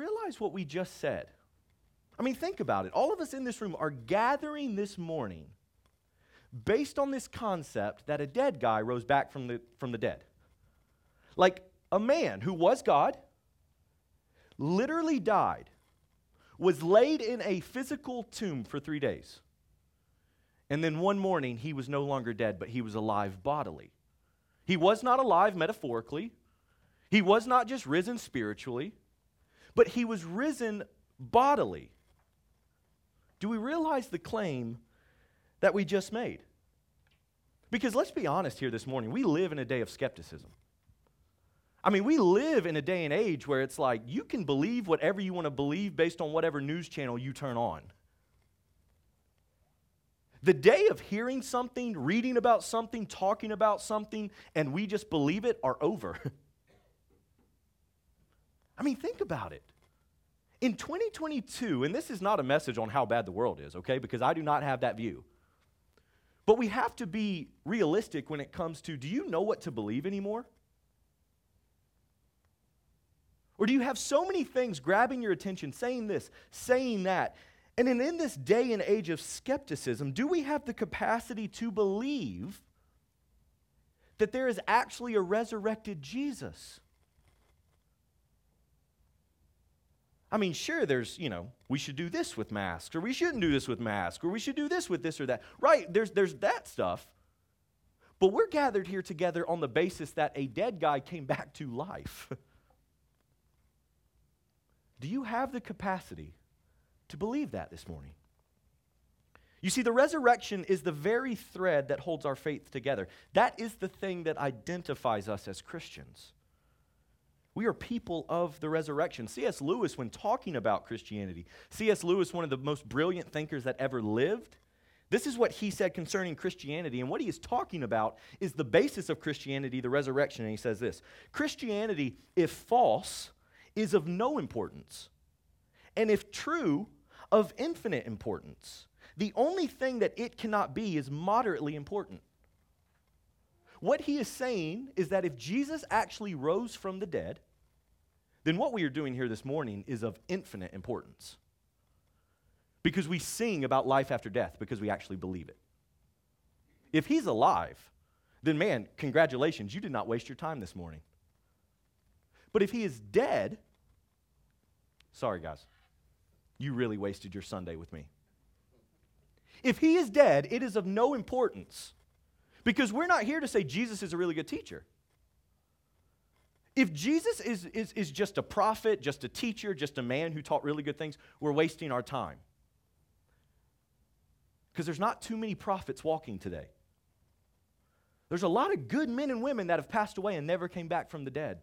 realize what we just said? I mean, think about it. All of us in this room are gathering this morning based on this concept that a dead guy rose back from the, from the dead. Like a man who was God, literally died, was laid in a physical tomb for three days. And then one morning, he was no longer dead, but he was alive bodily. He was not alive metaphorically, he was not just risen spiritually, but he was risen bodily. Do we realize the claim that we just made? Because let's be honest here this morning, we live in a day of skepticism. I mean, we live in a day and age where it's like you can believe whatever you want to believe based on whatever news channel you turn on. The day of hearing something, reading about something, talking about something, and we just believe it are over. I mean, think about it. In 2022, and this is not a message on how bad the world is, okay, because I do not have that view. But we have to be realistic when it comes to do you know what to believe anymore? Or do you have so many things grabbing your attention, saying this, saying that? And in, in this day and age of skepticism, do we have the capacity to believe that there is actually a resurrected Jesus? I mean, sure, there's, you know, we should do this with masks, or we shouldn't do this with masks, or we should do this with this or that. Right, there's, there's that stuff. But we're gathered here together on the basis that a dead guy came back to life. do you have the capacity to believe that this morning? You see, the resurrection is the very thread that holds our faith together. That is the thing that identifies us as Christians. We are people of the resurrection. C.S. Lewis, when talking about Christianity, C.S. Lewis, one of the most brilliant thinkers that ever lived, this is what he said concerning Christianity. And what he is talking about is the basis of Christianity, the resurrection. And he says this Christianity, if false, is of no importance. And if true, of infinite importance. The only thing that it cannot be is moderately important. What he is saying is that if Jesus actually rose from the dead, then what we are doing here this morning is of infinite importance. Because we sing about life after death because we actually believe it. If he's alive, then man, congratulations, you did not waste your time this morning. But if he is dead, sorry guys, you really wasted your Sunday with me. If he is dead, it is of no importance because we're not here to say Jesus is a really good teacher. If Jesus is, is, is just a prophet, just a teacher, just a man who taught really good things, we're wasting our time. Because there's not too many prophets walking today. There's a lot of good men and women that have passed away and never came back from the dead.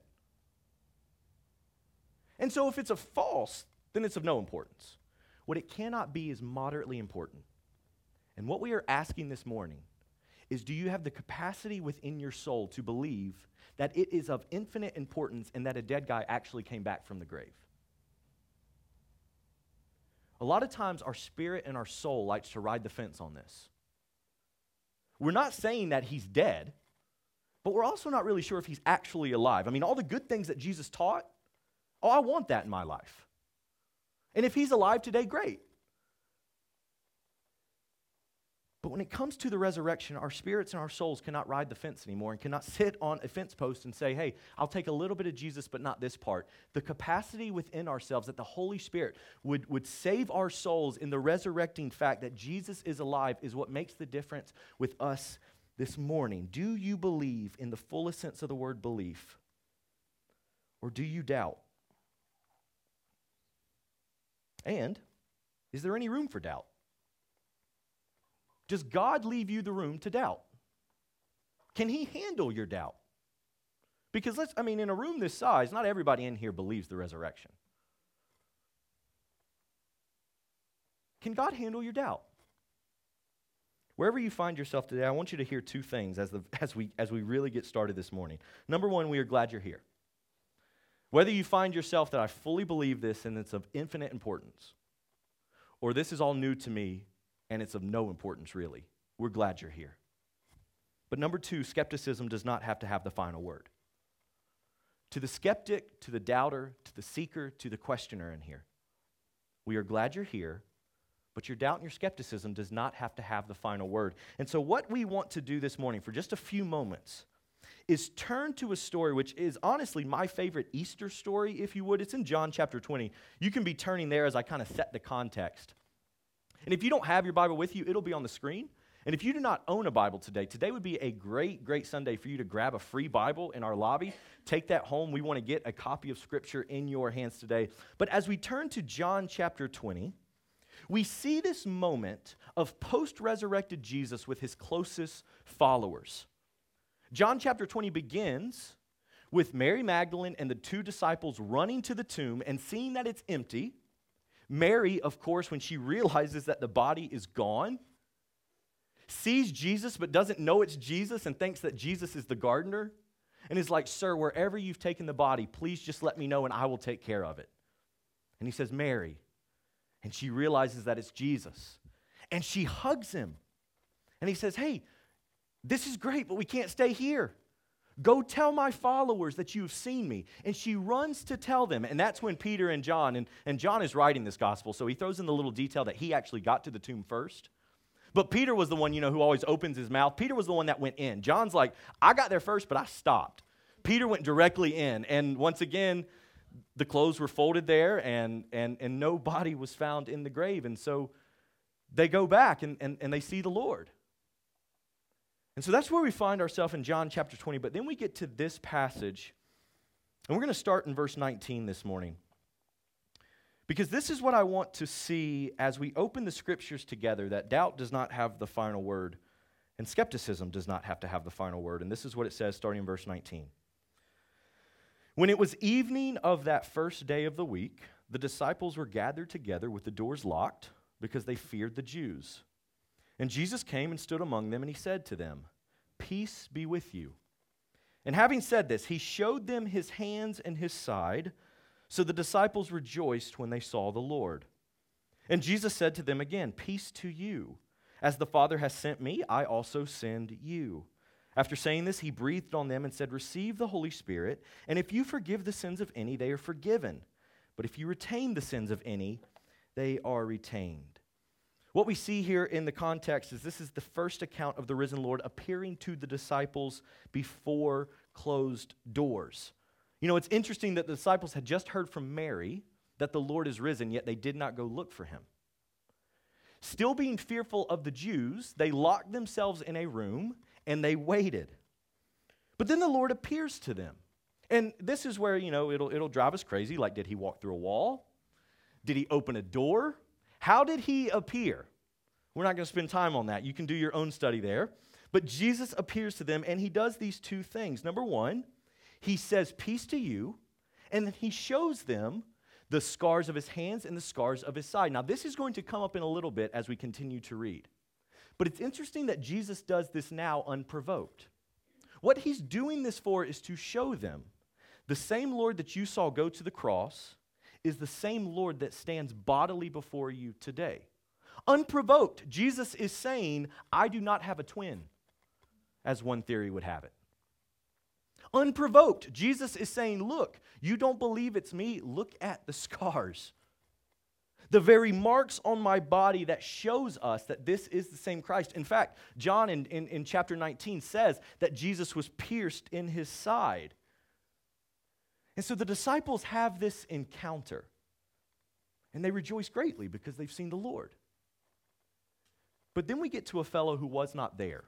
And so if it's a false, then it's of no importance. What it cannot be is moderately important. And what we are asking this morning is do you have the capacity within your soul to believe that it is of infinite importance and that a dead guy actually came back from the grave? A lot of times, our spirit and our soul likes to ride the fence on this. We're not saying that he's dead, but we're also not really sure if he's actually alive. I mean, all the good things that Jesus taught, oh, I want that in my life. And if he's alive today, great. But when it comes to the resurrection, our spirits and our souls cannot ride the fence anymore and cannot sit on a fence post and say, hey, I'll take a little bit of Jesus, but not this part. The capacity within ourselves that the Holy Spirit would, would save our souls in the resurrecting fact that Jesus is alive is what makes the difference with us this morning. Do you believe in the fullest sense of the word belief? Or do you doubt? And is there any room for doubt? Does God leave you the room to doubt? Can He handle your doubt? Because let's, I mean, in a room this size, not everybody in here believes the resurrection. Can God handle your doubt? Wherever you find yourself today, I want you to hear two things as, the, as, we, as we really get started this morning. Number one, we are glad you're here. Whether you find yourself that I fully believe this and it's of infinite importance, or this is all new to me and it's of no importance, really. We're glad you're here. But number two, skepticism does not have to have the final word. To the skeptic, to the doubter, to the seeker, to the questioner in here. We are glad you're here, but your doubt and your skepticism does not have to have the final word. And so, what we want to do this morning for just a few moments is turn to a story which is honestly my favorite Easter story, if you would. It's in John chapter 20. You can be turning there as I kind of set the context. And if you don't have your Bible with you, it'll be on the screen. And if you do not own a Bible today, today would be a great, great Sunday for you to grab a free Bible in our lobby. Take that home. We want to get a copy of Scripture in your hands today. But as we turn to John chapter 20, we see this moment of post resurrected Jesus with his closest followers. John chapter 20 begins with Mary Magdalene and the two disciples running to the tomb and seeing that it's empty. Mary, of course, when she realizes that the body is gone, sees Jesus but doesn't know it's Jesus and thinks that Jesus is the gardener and is like, Sir, wherever you've taken the body, please just let me know and I will take care of it. And he says, Mary. And she realizes that it's Jesus. And she hugs him. And he says, Hey, this is great, but we can't stay here. Go tell my followers that you have seen me. And she runs to tell them. And that's when Peter and John, and, and John is writing this gospel, so he throws in the little detail that he actually got to the tomb first. But Peter was the one, you know, who always opens his mouth. Peter was the one that went in. John's like, I got there first, but I stopped. Peter went directly in. And once again, the clothes were folded there, and, and, and no body was found in the grave. And so they go back and, and, and they see the Lord. And so that's where we find ourselves in John chapter 20. But then we get to this passage, and we're going to start in verse 19 this morning. Because this is what I want to see as we open the scriptures together that doubt does not have the final word, and skepticism does not have to have the final word. And this is what it says starting in verse 19. When it was evening of that first day of the week, the disciples were gathered together with the doors locked because they feared the Jews. And Jesus came and stood among them, and he said to them, Peace be with you. And having said this, he showed them his hands and his side. So the disciples rejoiced when they saw the Lord. And Jesus said to them again, Peace to you. As the Father has sent me, I also send you. After saying this, he breathed on them and said, Receive the Holy Spirit, and if you forgive the sins of any, they are forgiven. But if you retain the sins of any, they are retained. What we see here in the context is this is the first account of the risen Lord appearing to the disciples before closed doors. You know, it's interesting that the disciples had just heard from Mary that the Lord is risen, yet they did not go look for him. Still being fearful of the Jews, they locked themselves in a room and they waited. But then the Lord appears to them. And this is where, you know, it'll, it'll drive us crazy. Like, did he walk through a wall? Did he open a door? How did he appear? We're not going to spend time on that. You can do your own study there. But Jesus appears to them and he does these two things. Number one, he says, Peace to you, and then he shows them the scars of his hands and the scars of his side. Now, this is going to come up in a little bit as we continue to read. But it's interesting that Jesus does this now unprovoked. What he's doing this for is to show them the same Lord that you saw go to the cross is the same Lord that stands bodily before you today. Unprovoked, Jesus is saying, I do not have a twin, as one theory would have it. Unprovoked, Jesus is saying, Look, you don't believe it's me? Look at the scars. The very marks on my body that shows us that this is the same Christ. In fact, John in, in, in chapter 19 says that Jesus was pierced in his side. And so the disciples have this encounter. And they rejoice greatly because they've seen the Lord. But then we get to a fellow who was not there.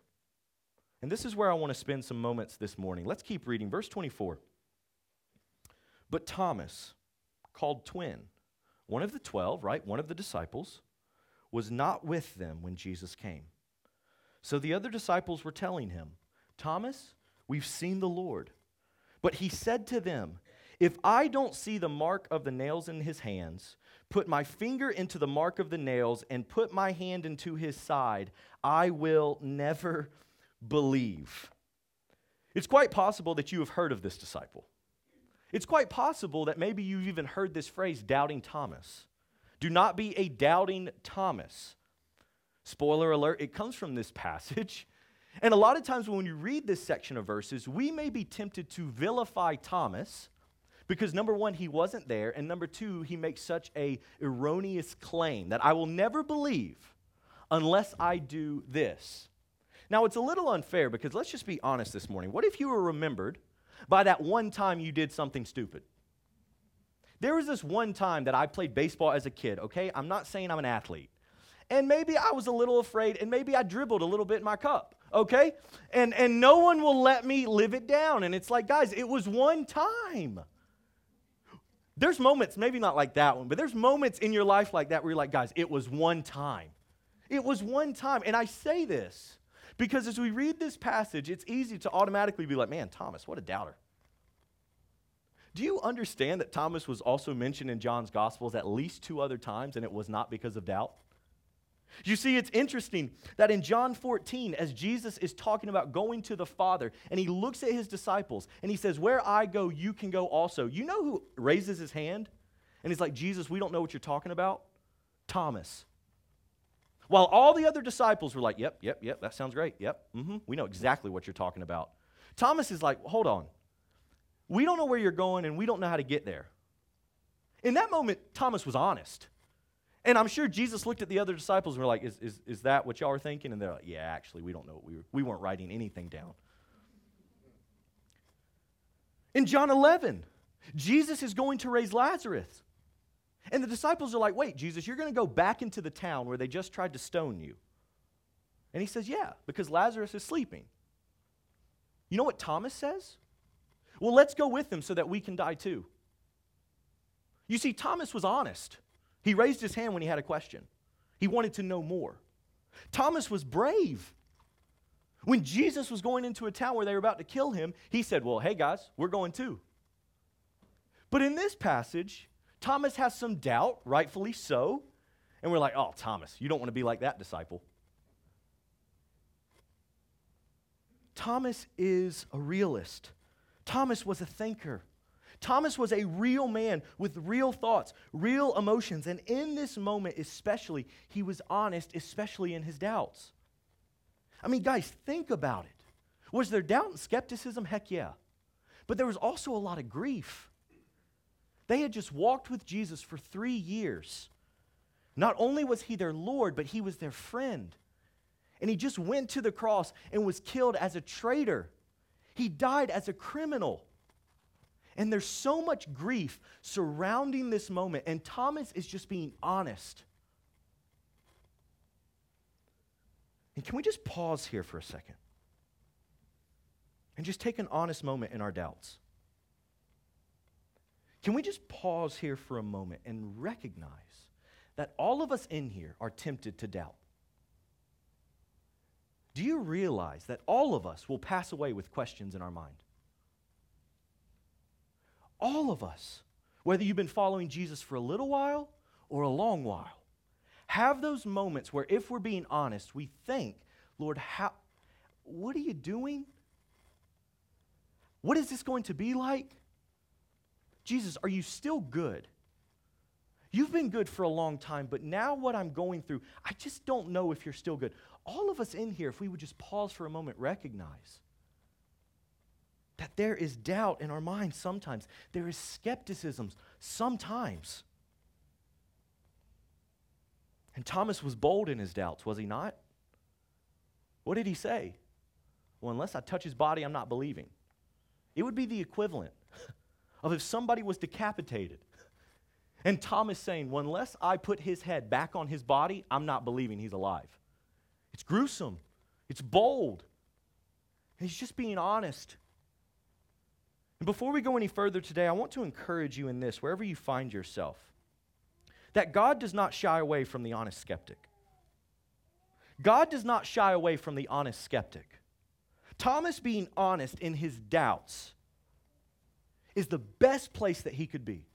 And this is where I want to spend some moments this morning. Let's keep reading. Verse 24. But Thomas, called twin, one of the twelve, right? One of the disciples, was not with them when Jesus came. So the other disciples were telling him, Thomas, we've seen the Lord. But he said to them, if I don't see the mark of the nails in his hands, put my finger into the mark of the nails, and put my hand into his side, I will never believe. It's quite possible that you have heard of this disciple. It's quite possible that maybe you've even heard this phrase, doubting Thomas. Do not be a doubting Thomas. Spoiler alert, it comes from this passage. And a lot of times when you read this section of verses, we may be tempted to vilify Thomas because number one, he wasn't there, and number two, he makes such a erroneous claim that I will never believe unless I do this. Now, it's a little unfair because let's just be honest this morning. What if you were remembered by that one time you did something stupid? There was this one time that I played baseball as a kid, okay? I'm not saying I'm an athlete. And maybe I was a little afraid, and maybe I dribbled a little bit in my cup, okay? And, and no one will let me live it down. And it's like, guys, it was one time. There's moments, maybe not like that one, but there's moments in your life like that where you're like, guys, it was one time. It was one time. And I say this because as we read this passage, it's easy to automatically be like, man, Thomas, what a doubter. Do you understand that Thomas was also mentioned in John's Gospels at least two other times and it was not because of doubt? You see, it's interesting that in John 14, as Jesus is talking about going to the Father, and he looks at his disciples and he says, Where I go, you can go also. You know who raises his hand? And he's like, Jesus, we don't know what you're talking about? Thomas. While all the other disciples were like, Yep, yep, yep, that sounds great. Yep, mm-hmm, we know exactly what you're talking about. Thomas is like, Hold on. We don't know where you're going and we don't know how to get there. In that moment, Thomas was honest. And I'm sure Jesus looked at the other disciples and were like, is, is, is that what y'all are thinking? And they're like, yeah, actually, we don't know. We, were, we weren't writing anything down. In John 11, Jesus is going to raise Lazarus. And the disciples are like, wait, Jesus, you're going to go back into the town where they just tried to stone you. And he says, yeah, because Lazarus is sleeping. You know what Thomas says? Well, let's go with him so that we can die too. You see, Thomas was honest. He raised his hand when he had a question, he wanted to know more. Thomas was brave. When Jesus was going into a town where they were about to kill him, he said, Well, hey guys, we're going too. But in this passage, Thomas has some doubt, rightfully so. And we're like, Oh, Thomas, you don't want to be like that disciple. Thomas is a realist. Thomas was a thinker. Thomas was a real man with real thoughts, real emotions. And in this moment, especially, he was honest, especially in his doubts. I mean, guys, think about it. Was there doubt and skepticism? Heck yeah. But there was also a lot of grief. They had just walked with Jesus for three years. Not only was he their Lord, but he was their friend. And he just went to the cross and was killed as a traitor. He died as a criminal. And there's so much grief surrounding this moment, and Thomas is just being honest. And can we just pause here for a second and just take an honest moment in our doubts? Can we just pause here for a moment and recognize that all of us in here are tempted to doubt? Do you realize that all of us will pass away with questions in our mind? All of us, whether you've been following Jesus for a little while or a long while, have those moments where, if we're being honest, we think, Lord, how, what are you doing? What is this going to be like? Jesus, are you still good? You've been good for a long time, but now what I'm going through, I just don't know if you're still good. All of us in here, if we would just pause for a moment, recognize that there is doubt in our minds sometimes, there is skepticism sometimes. And Thomas was bold in his doubts, was he not? What did he say? Well, unless I touch his body, I'm not believing. It would be the equivalent of if somebody was decapitated and Thomas saying, Well, unless I put his head back on his body, I'm not believing he's alive. It's gruesome, it's bold. He's just being honest. And before we go any further today, I want to encourage you in this, wherever you find yourself, that God does not shy away from the honest skeptic. God does not shy away from the honest skeptic. Thomas being honest in his doubts is the best place that he could be.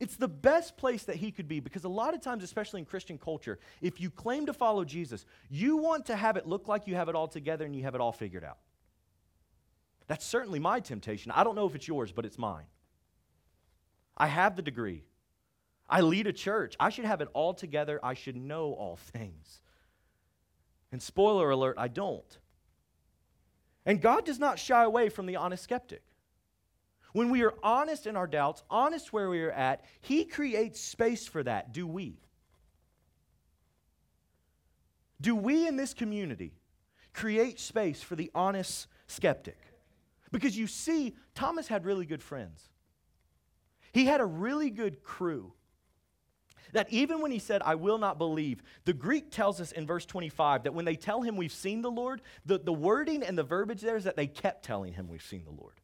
It's the best place that he could be because a lot of times, especially in Christian culture, if you claim to follow Jesus, you want to have it look like you have it all together and you have it all figured out. That's certainly my temptation. I don't know if it's yours, but it's mine. I have the degree. I lead a church. I should have it all together. I should know all things. And spoiler alert, I don't. And God does not shy away from the honest skeptic. When we are honest in our doubts, honest where we are at, He creates space for that. Do we? Do we in this community create space for the honest skeptic? Because you see, Thomas had really good friends. He had a really good crew. That even when he said, I will not believe, the Greek tells us in verse 25 that when they tell him we've seen the Lord, the, the wording and the verbiage there is that they kept telling him we've seen the Lord.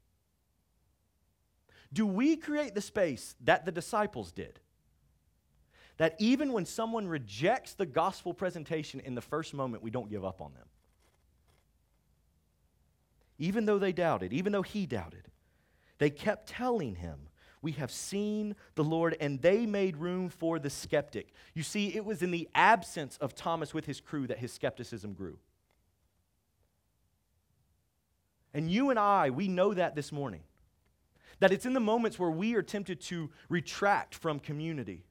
Do we create the space that the disciples did? That even when someone rejects the gospel presentation in the first moment, we don't give up on them. Even though they doubted, even though he doubted, they kept telling him, We have seen the Lord, and they made room for the skeptic. You see, it was in the absence of Thomas with his crew that his skepticism grew. And you and I, we know that this morning. That it's in the moments where we are tempted to retract from community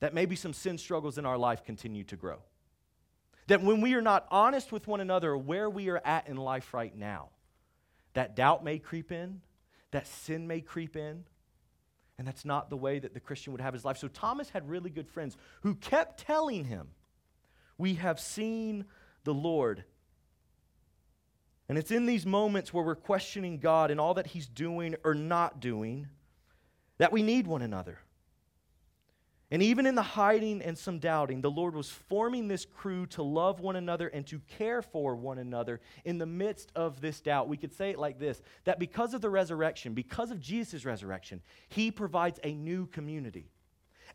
that maybe some sin struggles in our life continue to grow. That when we are not honest with one another where we are at in life right now, that doubt may creep in, that sin may creep in, and that's not the way that the Christian would have his life. So Thomas had really good friends who kept telling him, We have seen the Lord. And it's in these moments where we're questioning God and all that He's doing or not doing that we need one another. And even in the hiding and some doubting, the Lord was forming this crew to love one another and to care for one another in the midst of this doubt. We could say it like this that because of the resurrection, because of Jesus' resurrection, He provides a new community.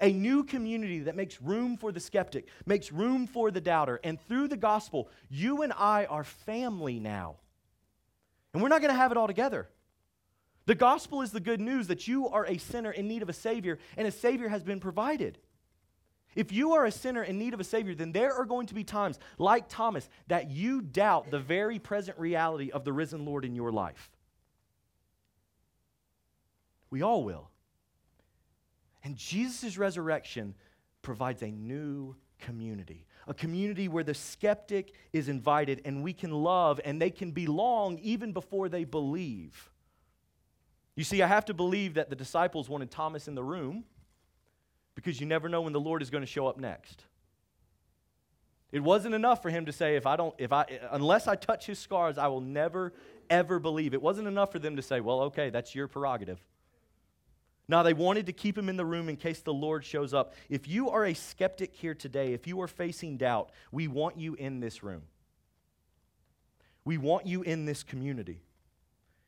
A new community that makes room for the skeptic, makes room for the doubter. And through the gospel, you and I are family now. And we're not going to have it all together. The gospel is the good news that you are a sinner in need of a Savior, and a Savior has been provided. If you are a sinner in need of a Savior, then there are going to be times, like Thomas, that you doubt the very present reality of the risen Lord in your life. We all will. And Jesus' resurrection provides a new community, a community where the skeptic is invited and we can love and they can belong even before they believe. You see, I have to believe that the disciples wanted Thomas in the room because you never know when the Lord is going to show up next. It wasn't enough for him to say, if I don't, if I, unless I touch his scars, I will never, ever believe. It wasn't enough for them to say, well, okay, that's your prerogative. Now, they wanted to keep him in the room in case the Lord shows up. If you are a skeptic here today, if you are facing doubt, we want you in this room. We want you in this community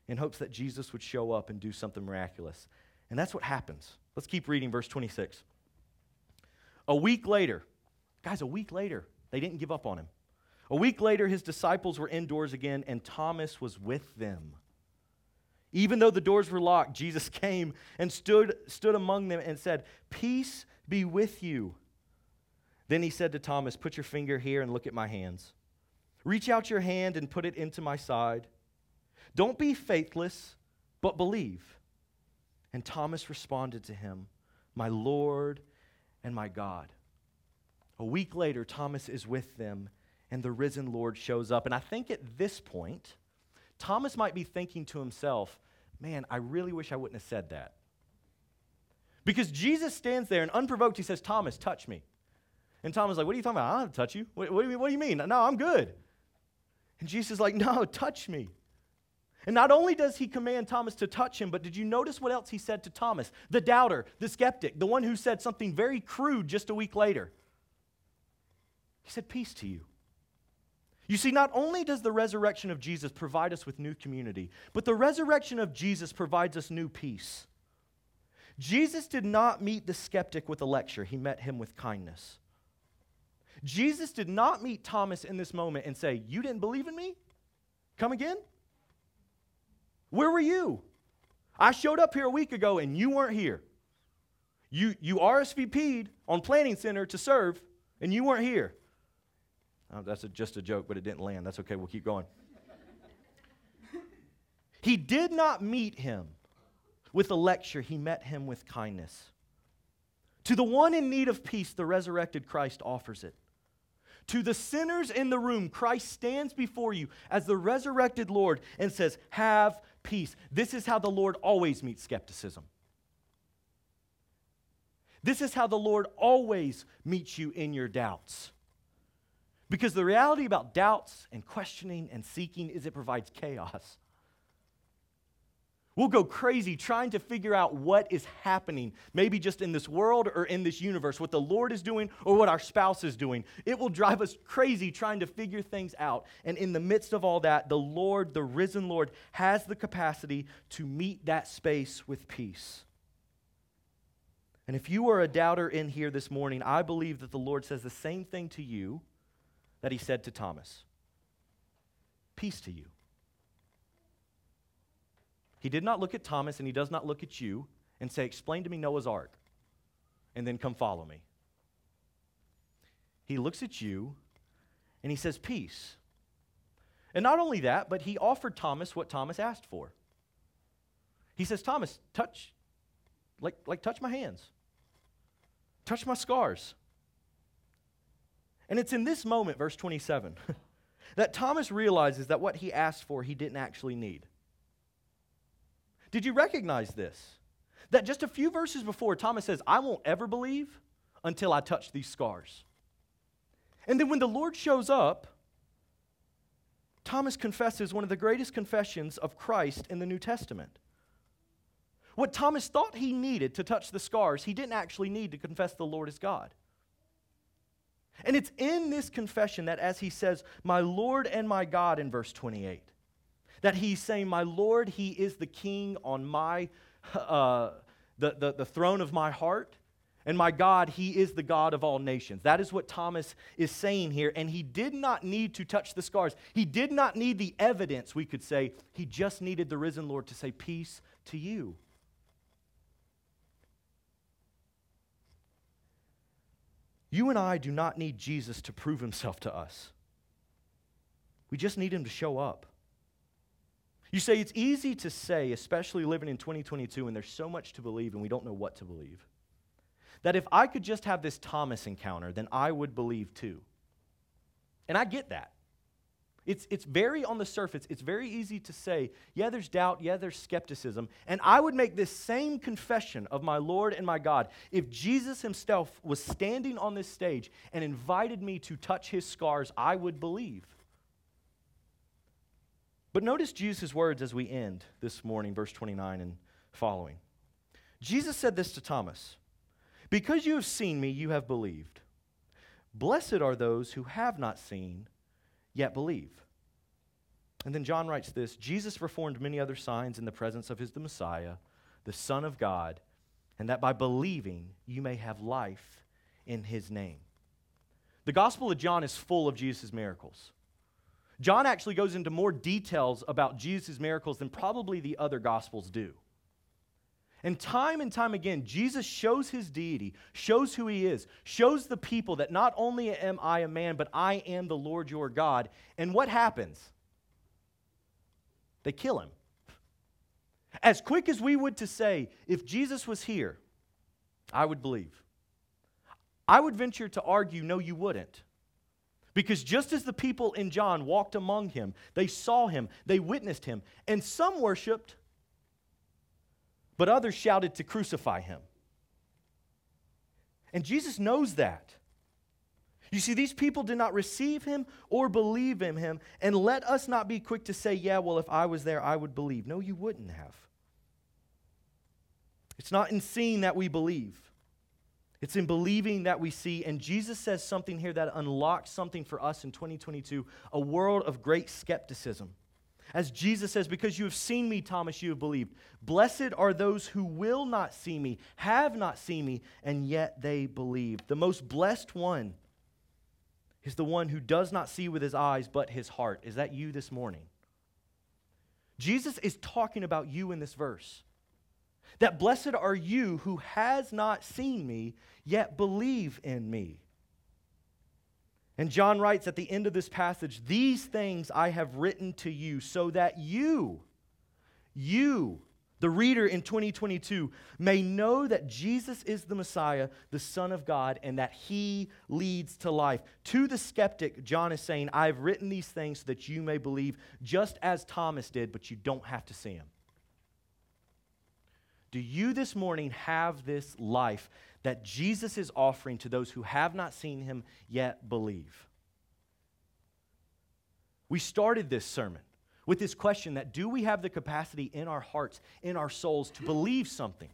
in hopes that Jesus would show up and do something miraculous. And that's what happens. Let's keep reading verse 26. A week later, guys, a week later, they didn't give up on him. A week later, his disciples were indoors again, and Thomas was with them. Even though the doors were locked, Jesus came and stood, stood among them and said, Peace be with you. Then he said to Thomas, Put your finger here and look at my hands. Reach out your hand and put it into my side. Don't be faithless, but believe. And Thomas responded to him, My Lord and my God. A week later, Thomas is with them, and the risen Lord shows up. And I think at this point, Thomas might be thinking to himself, Man, I really wish I wouldn't have said that. Because Jesus stands there and unprovoked, he says, Thomas, touch me. And Thomas is like, What are you talking about? I don't touch you. What, what, do you what do you mean? No, I'm good. And Jesus is like, No, touch me. And not only does he command Thomas to touch him, but did you notice what else he said to Thomas? The doubter, the skeptic, the one who said something very crude just a week later. He said, Peace to you. You see, not only does the resurrection of Jesus provide us with new community, but the resurrection of Jesus provides us new peace. Jesus did not meet the skeptic with a lecture, he met him with kindness. Jesus did not meet Thomas in this moment and say, You didn't believe in me? Come again? Where were you? I showed up here a week ago and you weren't here. You, you RSVP'd on Planning Center to serve and you weren't here. Oh, that's a, just a joke, but it didn't land. That's okay. We'll keep going. he did not meet him with a lecture, he met him with kindness. To the one in need of peace, the resurrected Christ offers it. To the sinners in the room, Christ stands before you as the resurrected Lord and says, Have peace. This is how the Lord always meets skepticism. This is how the Lord always meets you in your doubts. Because the reality about doubts and questioning and seeking is it provides chaos. We'll go crazy trying to figure out what is happening, maybe just in this world or in this universe, what the Lord is doing or what our spouse is doing. It will drive us crazy trying to figure things out. And in the midst of all that, the Lord, the risen Lord, has the capacity to meet that space with peace. And if you are a doubter in here this morning, I believe that the Lord says the same thing to you that he said to Thomas Peace to you. He did not look at Thomas and he does not look at you and say, Explain to me Noah's ark and then come follow me. He looks at you and he says, Peace. And not only that, but he offered Thomas what Thomas asked for. He says, Thomas, touch, like, like touch my hands, touch my scars. And it's in this moment, verse 27, that Thomas realizes that what he asked for, he didn't actually need. Did you recognize this? That just a few verses before, Thomas says, I won't ever believe until I touch these scars. And then when the Lord shows up, Thomas confesses one of the greatest confessions of Christ in the New Testament. What Thomas thought he needed to touch the scars, he didn't actually need to confess the Lord as God. And it's in this confession that, as he says, My Lord and my God in verse 28, that he's saying, My Lord, he is the king on my, uh, the, the, the throne of my heart. And my God, he is the God of all nations. That is what Thomas is saying here. And he did not need to touch the scars. He did not need the evidence, we could say. He just needed the risen Lord to say, Peace to you. You and I do not need Jesus to prove himself to us. We just need him to show up. You say it's easy to say, especially living in 2022 and there's so much to believe and we don't know what to believe, that if I could just have this Thomas encounter, then I would believe too. And I get that. It's, it's very on the surface, it's very easy to say, yeah, there's doubt, yeah, there's skepticism. And I would make this same confession of my Lord and my God if Jesus himself was standing on this stage and invited me to touch his scars, I would believe. But notice Jesus' words as we end this morning, verse 29 and following. Jesus said this to Thomas Because you have seen me, you have believed. Blessed are those who have not seen yet believe. And then John writes this Jesus performed many other signs in the presence of his the Messiah, the Son of God, and that by believing you may have life in his name. The Gospel of John is full of Jesus' miracles. John actually goes into more details about Jesus' miracles than probably the other Gospels do. And time and time again, Jesus shows his deity, shows who he is, shows the people that not only am I a man, but I am the Lord your God. And what happens? They kill him. As quick as we would to say, if Jesus was here, I would believe. I would venture to argue, no, you wouldn't. Because just as the people in John walked among him, they saw him, they witnessed him, and some worshiped but others shouted to crucify him. And Jesus knows that. You see, these people did not receive him or believe in him. And let us not be quick to say, yeah, well, if I was there, I would believe. No, you wouldn't have. It's not in seeing that we believe, it's in believing that we see. And Jesus says something here that unlocks something for us in 2022 a world of great skepticism. As Jesus says, Because you have seen me, Thomas, you have believed. Blessed are those who will not see me, have not seen me, and yet they believe. The most blessed one is the one who does not see with his eyes, but his heart. Is that you this morning? Jesus is talking about you in this verse. That blessed are you who has not seen me, yet believe in me. And John writes at the end of this passage, These things I have written to you so that you, you the reader in 2022 may know that Jesus is the Messiah, the Son of God, and that he leads to life. To the skeptic, John is saying, I've written these things so that you may believe, just as Thomas did, but you don't have to see him. Do you this morning have this life that Jesus is offering to those who have not seen him yet believe? We started this sermon with this question that do we have the capacity in our hearts, in our souls, to believe something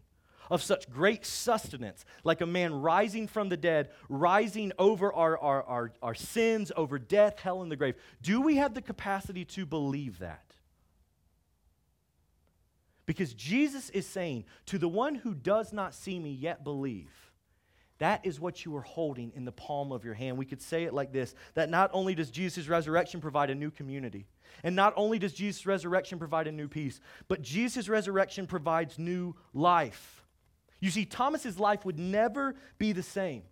of such great sustenance, like a man rising from the dead, rising over our, our, our, our sins, over death, hell, and the grave? Do we have the capacity to believe that? Because Jesus is saying, to the one who does not see me yet believe, that is what you are holding in the palm of your hand. We could say it like this that not only does Jesus' resurrection provide a new community, and not only does Jesus' resurrection provide a new peace, but Jesus' resurrection provides new life. You see, Thomas's life would never be the same.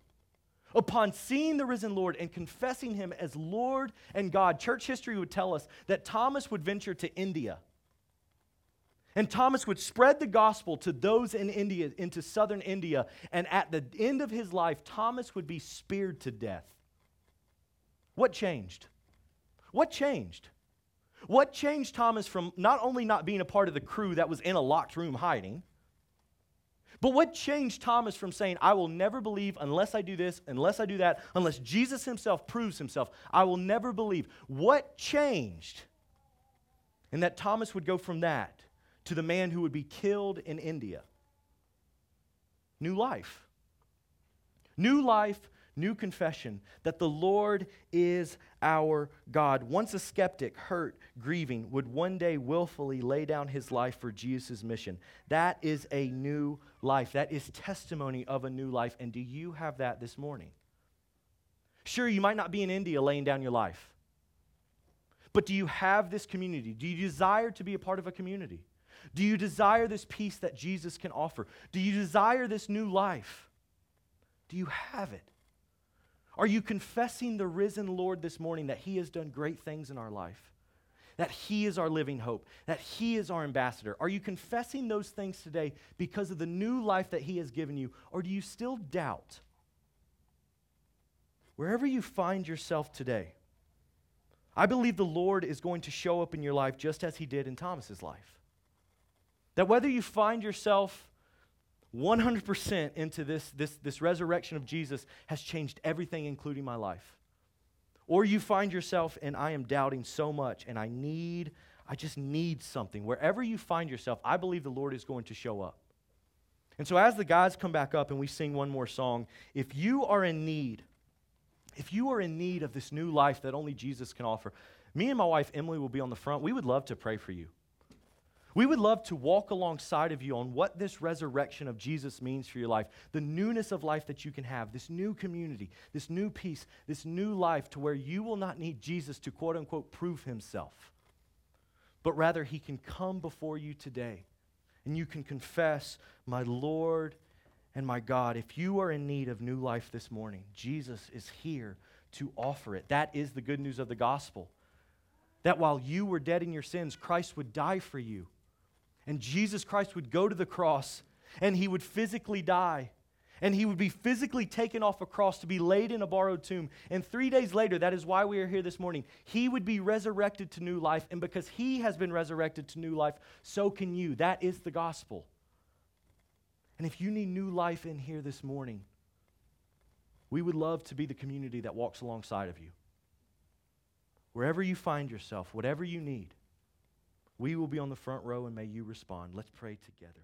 Upon seeing the risen Lord and confessing him as Lord and God, church history would tell us that Thomas would venture to India and Thomas would spread the gospel to those in India, into southern India. And at the end of his life, Thomas would be speared to death. What changed? What changed? What changed Thomas from not only not being a part of the crew that was in a locked room hiding, but what changed Thomas from saying, I will never believe unless I do this, unless I do that, unless Jesus himself proves himself? I will never believe. What changed? And that Thomas would go from that to the man who would be killed in India. New life. New life, new confession that the Lord is our God. Once a skeptic, hurt, grieving, would one day willfully lay down his life for Jesus' mission. That is a new life. That is testimony of a new life. And do you have that this morning? Sure, you might not be in India laying down your life. But do you have this community? Do you desire to be a part of a community? Do you desire this peace that Jesus can offer? Do you desire this new life? Do you have it? Are you confessing the risen Lord this morning that He has done great things in our life? That He is our living hope, that He is our ambassador. Are you confessing those things today because of the new life that He has given you, or do you still doubt? Wherever you find yourself today, I believe the Lord is going to show up in your life just as He did in Thomas's life. That whether you find yourself 100% into this, this, this resurrection of Jesus has changed everything, including my life. Or you find yourself, and I am doubting so much, and I need, I just need something. Wherever you find yourself, I believe the Lord is going to show up. And so, as the guys come back up and we sing one more song, if you are in need, if you are in need of this new life that only Jesus can offer, me and my wife Emily will be on the front. We would love to pray for you. We would love to walk alongside of you on what this resurrection of Jesus means for your life, the newness of life that you can have, this new community, this new peace, this new life to where you will not need Jesus to quote unquote prove himself, but rather he can come before you today and you can confess, My Lord and my God. If you are in need of new life this morning, Jesus is here to offer it. That is the good news of the gospel. That while you were dead in your sins, Christ would die for you and Jesus Christ would go to the cross and he would physically die. And he would be physically taken off a cross to be laid in a borrowed tomb. And three days later, that is why we are here this morning, he would be resurrected to new life. And because he has been resurrected to new life, so can you. That is the gospel. And if you need new life in here this morning, we would love to be the community that walks alongside of you. Wherever you find yourself, whatever you need, we will be on the front row and may you respond. Let's pray together.